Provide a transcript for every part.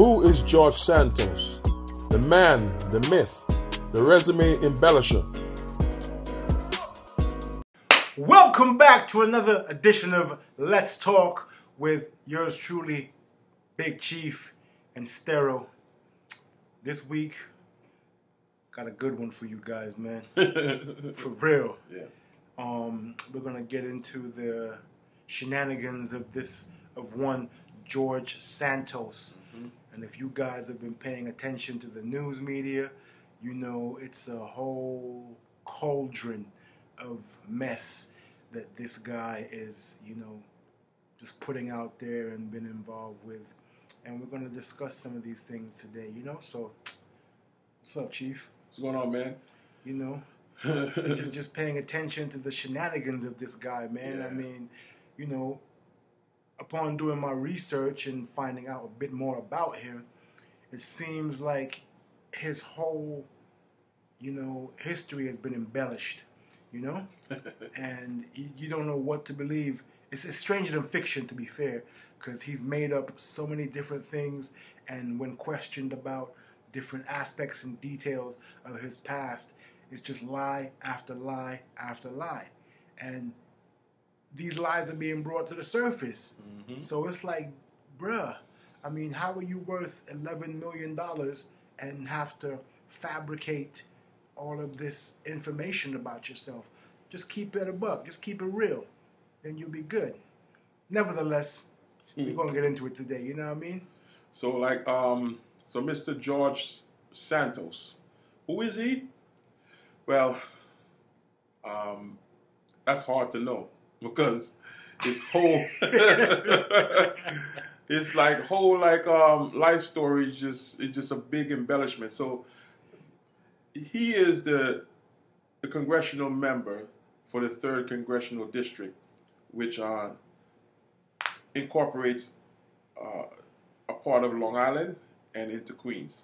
Who is George Santos? The man, the myth, the resume embellisher. Welcome back to another edition of Let's Talk with yours truly, Big Chief and Stero. This week, got a good one for you guys, man. for real. Yes. Um, we're gonna get into the shenanigans of this of one George Santos. Mm-hmm. And if you guys have been paying attention to the news media, you know it's a whole cauldron of mess that this guy is, you know, just putting out there and been involved with. And we're going to discuss some of these things today, you know? So, what's up, Chief? What's going on, man? You know, just, just paying attention to the shenanigans of this guy, man. Yeah. I mean, you know, upon doing my research and finding out a bit more about him, it seems like his whole, you know, history has been embellished, you know? and you, don't know what to believe. It's, it's stranger than fiction, to be fair, because he's made up so many different things, and when questioned about different aspects and details of his past, it's just lie after lie after lie. And these lies are being brought to the surface. So it's like, bruh, I mean, how are you worth $11 million and have to fabricate all of this information about yourself? Just keep it a buck, just keep it real, then you'll be good. Nevertheless, we're going to get into it today, you know what I mean? So, like, um, so Mr. George Santos, who is he? Well, um, that's hard to know because his whole, it's like whole like um life story is just it's just a big embellishment. So, he is the the congressional member for the third congressional district, which uh, incorporates uh, a part of Long Island and into Queens.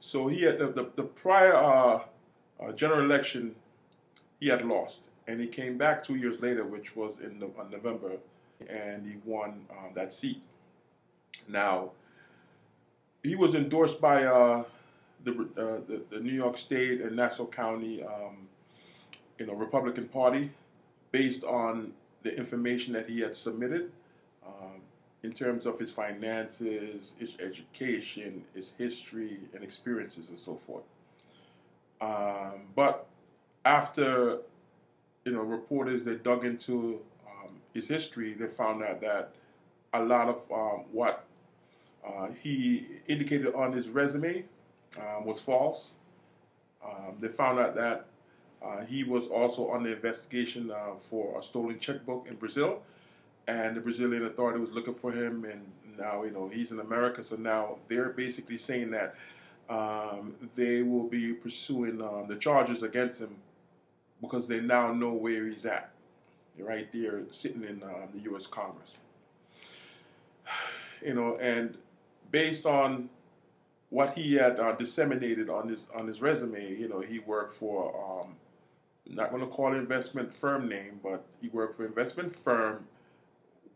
So he had the, the, the prior uh, uh, general election, he had lost, and he came back two years later, which was in uh, November, and he won um, that seat. Now, he was endorsed by uh, the, uh, the the New York State and Nassau County, um, you know, Republican Party, based on the information that he had submitted um, in terms of his finances, his education, his history, and experiences, and so forth. Um, but after you know reporters that dug into um, his history, they found out that a lot of um, what uh, he indicated on his resume um, was false. Um, they found out that uh, he was also under investigation uh, for a stolen checkbook in Brazil, and the Brazilian authority was looking for him. And now, you know, he's in America, so now they're basically saying that um, they will be pursuing um, the charges against him because they now know where he's at, right there, sitting in um, the U.S. Congress. You know, and based on what he had uh, disseminated on his on his resume, you know, he worked for um, not going to call it investment firm name, but he worked for investment firm.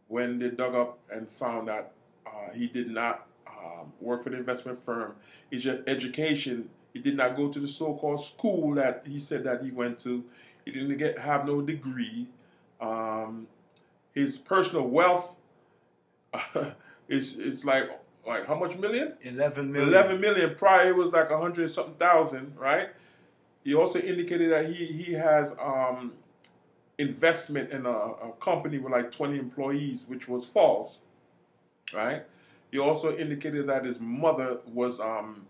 When they dug up and found that uh, he did not um, work for the investment firm, his education, he did not go to the so-called school that he said that he went to. He didn't get have no degree. Um, his personal wealth is it's like like how much million? 11 million. 11 million. Prior, it was like a hundred something thousand, right? He also indicated that he he has um, investment in a, a company with like 20 employees, which was false, right? He also indicated that his mother was um,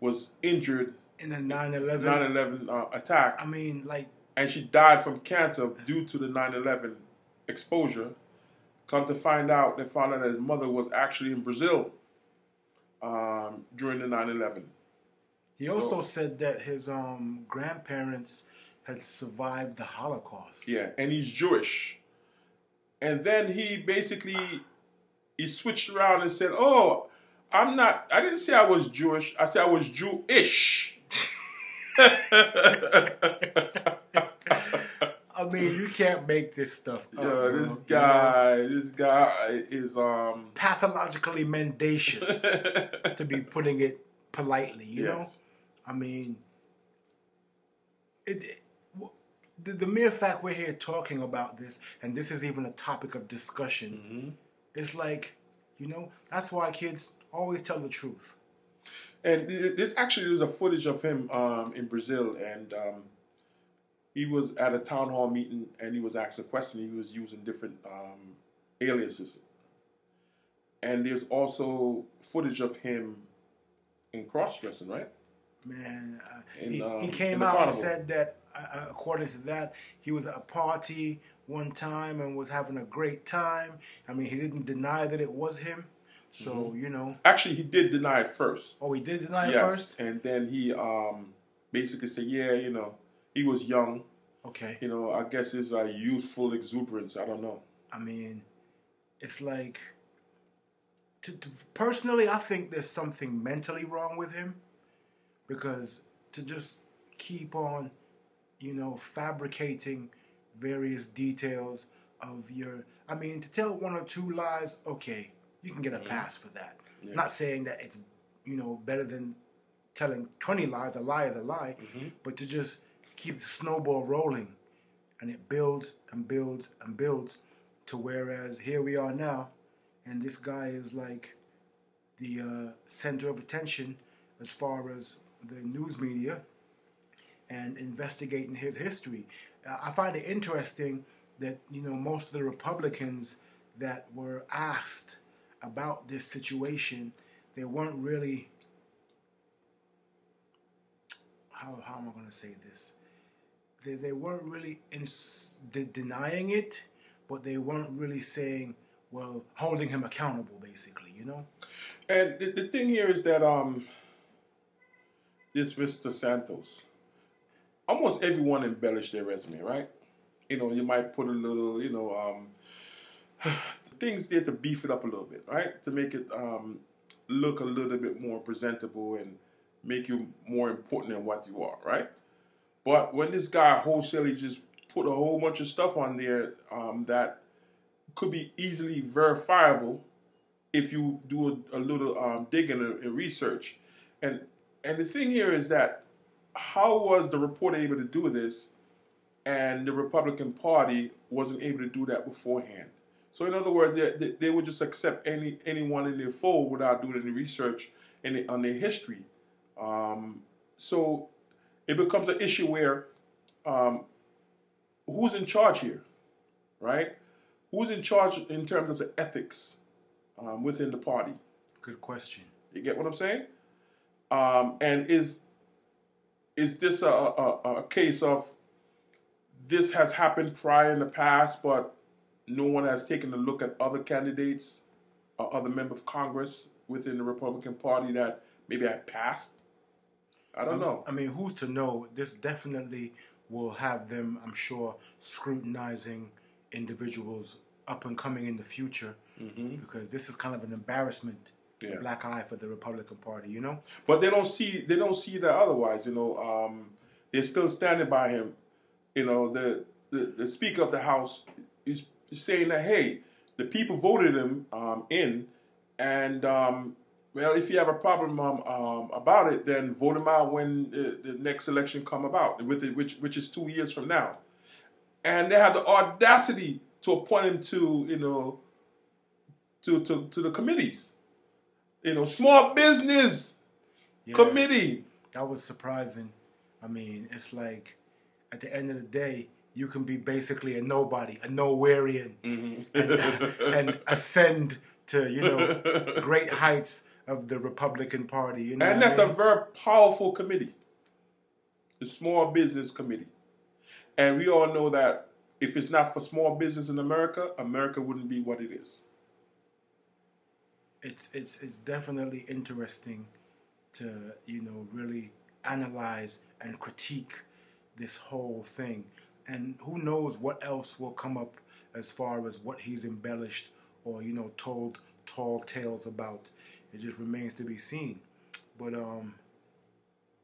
was injured In the 9 11. 9/11 uh, attack, I mean, like, and she died from cancer due to the 9/11 exposure. Come to find out, they found out that his mother was actually in Brazil um, during the 9/11. he So- also said that his um, grandparents had survived the Holocaust. Yeah, and he's Jewish. And then he basically he switched around and said, "Oh, I'm not. I didn't say I was Jewish. I said I was Jewish." I mean, you can't make this stuff up. Yeah, this you know? guy, this guy is um pathologically mendacious, to be putting it politely. You know. I mean, it. it- the, the mere fact we're here talking about this, and this is even a topic of discussion, Mhm. it's like, you know, that's why kids always tell the truth. And this actually was a footage of him um, in Brazil, and um, he was at a town hall meeting, and he was asked a question. He was using different um, aliases, and there's also footage of him in cross dressing, right? Man, uh, In, he, um, he came out and said that, uh, uh, according to that, he was at a party one time and was having a great time. I mean, he didn't deny that it was him. So, Mm-hmm. you know, Actually, he did deny it first. oh, he did deny it first? and then he um, basically said, "Yeah, you know, he was young. Okay. You know, I guess it's a youthful exuberance. I don't know." I mean, it's like, to, to, personally, I think there's something mentally wrong with him because to just keep on, you know, fabricating various details of your. I mean, to tell one or two lies, okay, you can get a Mhm. pass for that. Yeah. Not saying that it's, you know, better than telling 20 lies. A lie is a lie. Mhm. But to just keep the snowball rolling and it builds and builds and builds to whereas here we are now and this guy is like the uh, center of attention as far as the news media and investigating his history. Uh, I find it interesting that you know most of the Republicans that were asked about this situation, they weren't really how how am I going to say this? They they weren't really in, de- denying it, but they weren't really saying, well, holding him accountable, basically. You know? And the, the thing here is that um, this Mr. Santos, almost everyone embellished their resume, right? You know, you might put a little, you know, um, things there to beef it up a little bit, right? To make it um, look a little bit more presentable and make you more important than what you are, right? But when this guy wholesalely just put a whole bunch of stuff on there um, that could be easily verifiable if you do a, a little um, digging and, research. And and the thing here is that how was the reporter able to do this, and the Republican Party wasn't able to do that beforehand? So in other words, they, they, they would just accept any anyone in their fold without doing any research in on their history. Um, so it becomes an issue where um, who's in charge here, right? Who's in charge in terms of the ethics um, within the party? Good question. You get what I'm saying? Um, and is is this a, a, a case of this has happened prior in the past, but no one has taken a look at other candidates or other members of Congress within the Republican Party that maybe had passed? I don't know. I mean, who's to know? This definitely will have them, I'm sure, scrutinizing individuals up and coming in the future hmm because this is kind of an embarrassment, a Yeah. black eye for the Republican Party. You know? But they don't see they don't see that otherwise. You know, um, they're still standing by him. You know, the, the the Speaker of the House is saying that hey, the people voted him um, in, and um, well, if you have a problem um, um, about it, then vote him out when the, the next election come about, which which is two years from now. And they have the audacity to appoint him to you know to to, to the committees. You know, small business Yeah. committee. That was surprising. I mean, it's like at the end of the day, you can be basically a nobody, a nowhereian, and, mm-hmm. and ascend to you know great heights of the Republican Party. You know, and what I that's a very powerful committee, the Small Business Committee. And we all know that if it's not for small business in America, America wouldn't be what it is. it's it's it's definitely interesting to you know really analyze and critique this whole thing and who knows what else will come up as far as what he's embellished or you know told tall tales about it just remains to be seen but um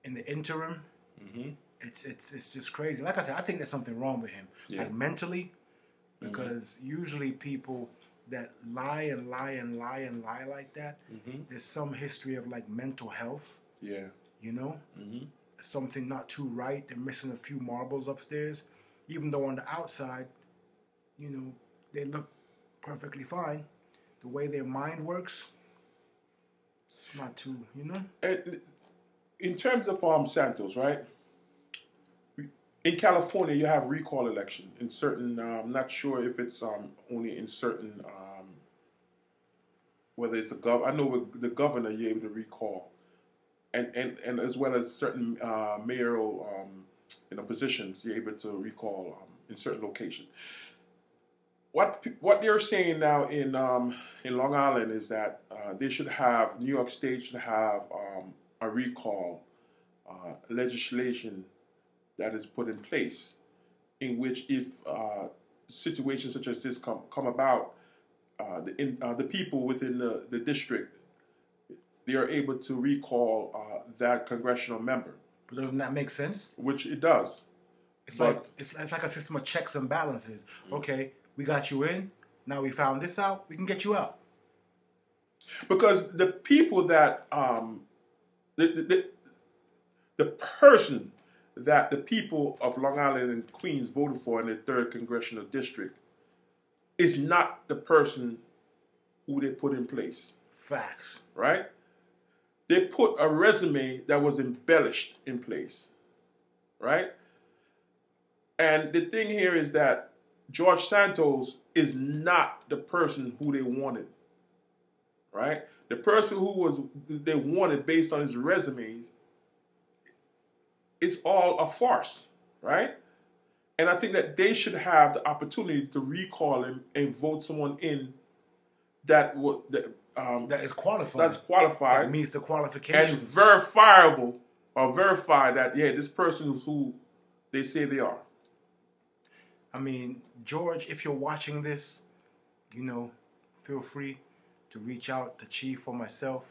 in the interim Mm-hmm. it's it's it's just crazy. Like I said, I think there's something wrong with him, Yeah. like mentally, Mhm. because usually people that lie and lie and lie and lie like that, Mm-hmm. there's some history of like mental health. Yeah. You know, Mm-hmm. something not too right. They're missing a few marbles upstairs, even though on the outside, you know, they look perfectly fine. The way their mind works, it's not too, you know. In terms of um, Santos, right? In California, you have recall election in certain. Uh, I'm not sure if it's um, only in certain. Um, whether it's a gov, I know with the governor you're able to recall, and and, and as well as certain uh, mayoral um, you know positions you're able to recall um, in certain locations. What what they're saying now in um, in Long Island is that uh, they should have New York State should have um, a recall uh, legislation that is put in place, in which if uh, situations such as this come come about, uh, the in, uh, the people within the, the district they are able to recall uh, that congressional member, But doesn't that make sense? which it does. It's But- like it's, it's like a system of checks and balances. Okay, we got you in. Now we found this out. We can get you out. because the people that um, the, the, the the person that the people of Long Island and Queens voted for in the third congressional district is not the person who they put in place, Facts. right? They put a resume that was embellished in place, right? And the thing here is that George Santos is not the person who they wanted right? The person who was they wanted based on his resumes is all a farce, right? And I think that they should have the opportunity to recall him and vote someone in that would that, um, That is qualified. that's qualified that meets the qualifications. and verifiable or verify that yeah, this person is who they say they are. I mean, George, if you're watching this, you know, feel free to reach out to Chief or myself.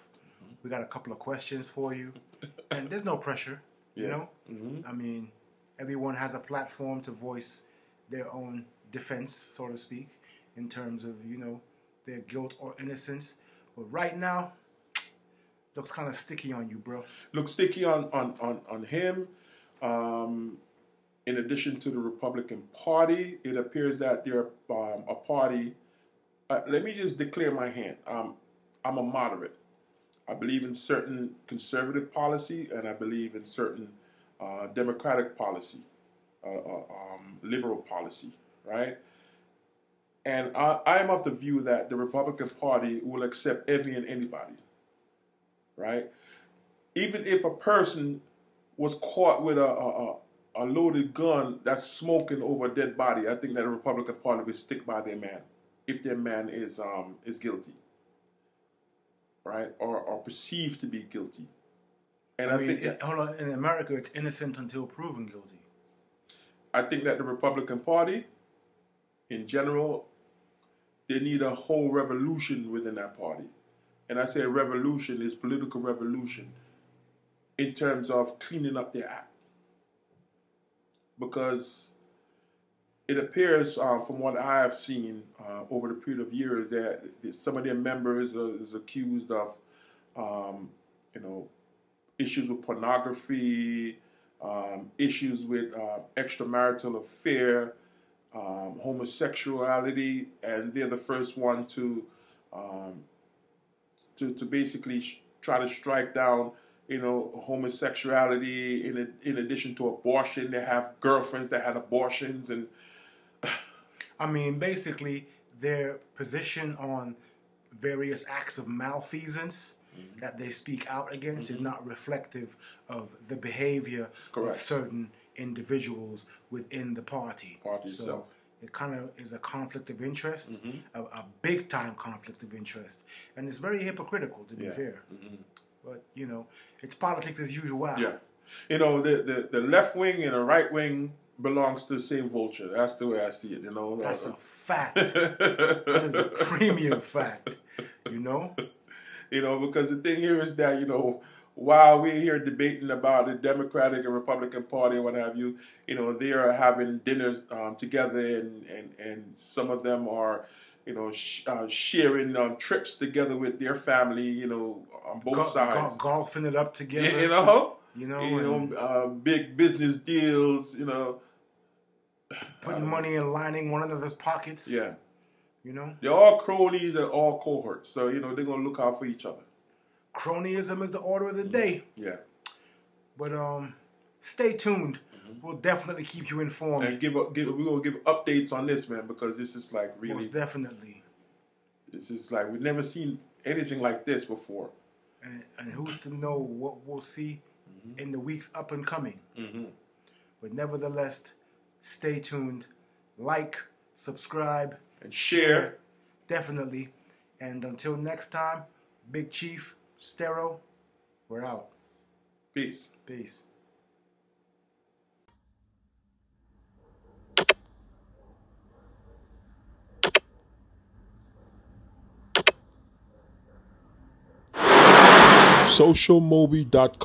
Mm-hmm. We got a couple of questions for you, and there's no pressure. You Yeah. know, hmm I mean, everyone has a platform to voice their own defense, so to speak, in terms of you know their guilt or innocence. But right now, looks kind of sticky on you, bro. Looks sticky on on on, on him. Um, in addition to the Republican Party, it appears that they're um, a party. Uh, let me just declare my hand. Um, I'm a moderate. I believe in certain conservative policy, and I believe in certain uh, democratic policy, uh, uh, um, liberal policy, right? And I, I am of the view that the Republican Party will accept every and anybody, right? even if a person was caught with a, a, a- loaded gun that's smoking over a dead body, I think that the Republican Party would stick by their man if their man is um, is guilty, right, or, or perceived to be guilty. And I, I mean, think it, hold on. In America, it's innocent until proven guilty. I think that the Republican Party, in general, they need a whole revolution within that party. And I say revolution is political revolution in terms of cleaning up their act. Because it appears, uh, from what I have seen uh, over the period of years, that some of their members are, is accused of, um, you know, issues with pornography, um, issues with uh, extramarital affair, um, homosexuality, and they're the first one to um, to, to basically sh- try to strike down, you know, homosexuality. In a, in addition to abortion, they have girlfriends that had abortions, and I mean, basically, their position on various acts of malfeasance that they speak out against is not reflective of the behavior Correct. of certain individuals within the party. Party so itself. it kind of is a conflict of interest, Mhm. a, a big time conflict of interest, and it's very hypocritical to be Yeah. fair. Mhm. But you know, it's politics as usual. yeah, you know, the, the the left wing and the right wing belongs to the same vulture. That's the way I see it. You know, That's a fact. that is a premium fact. You know. you know, because the thing here is that you know while we're here debating about the Democratic and Republican Party and what have you, you know, they are having dinners um, together, and, and and some of them are, you know, sh- uh, sharing um, trips together with their family, you know, on both Go- sides. go- golfing it up together. you know, you know, you know, uh, big business deals, you know. putting um, money and lining one another's pockets. Yeah, You know, they're all cronies and all cohorts, so you know they're gonna look out for each other. Cronyism is the order of the day. Yeah, But um, stay tuned. Mm-hmm. We'll definitely keep you informed. and give up, give we're gonna give updates on this man because this is like really, Most definitely. this is like we've never seen anything like this before. And, and who's to know what we'll see in the weeks up and coming. Mm-hmm. But nevertheless, stay tuned. Like, subscribe, And share. definitely. And until next time, Big Chief, Stero, we're out. Peace. Peace. socialmobie.com.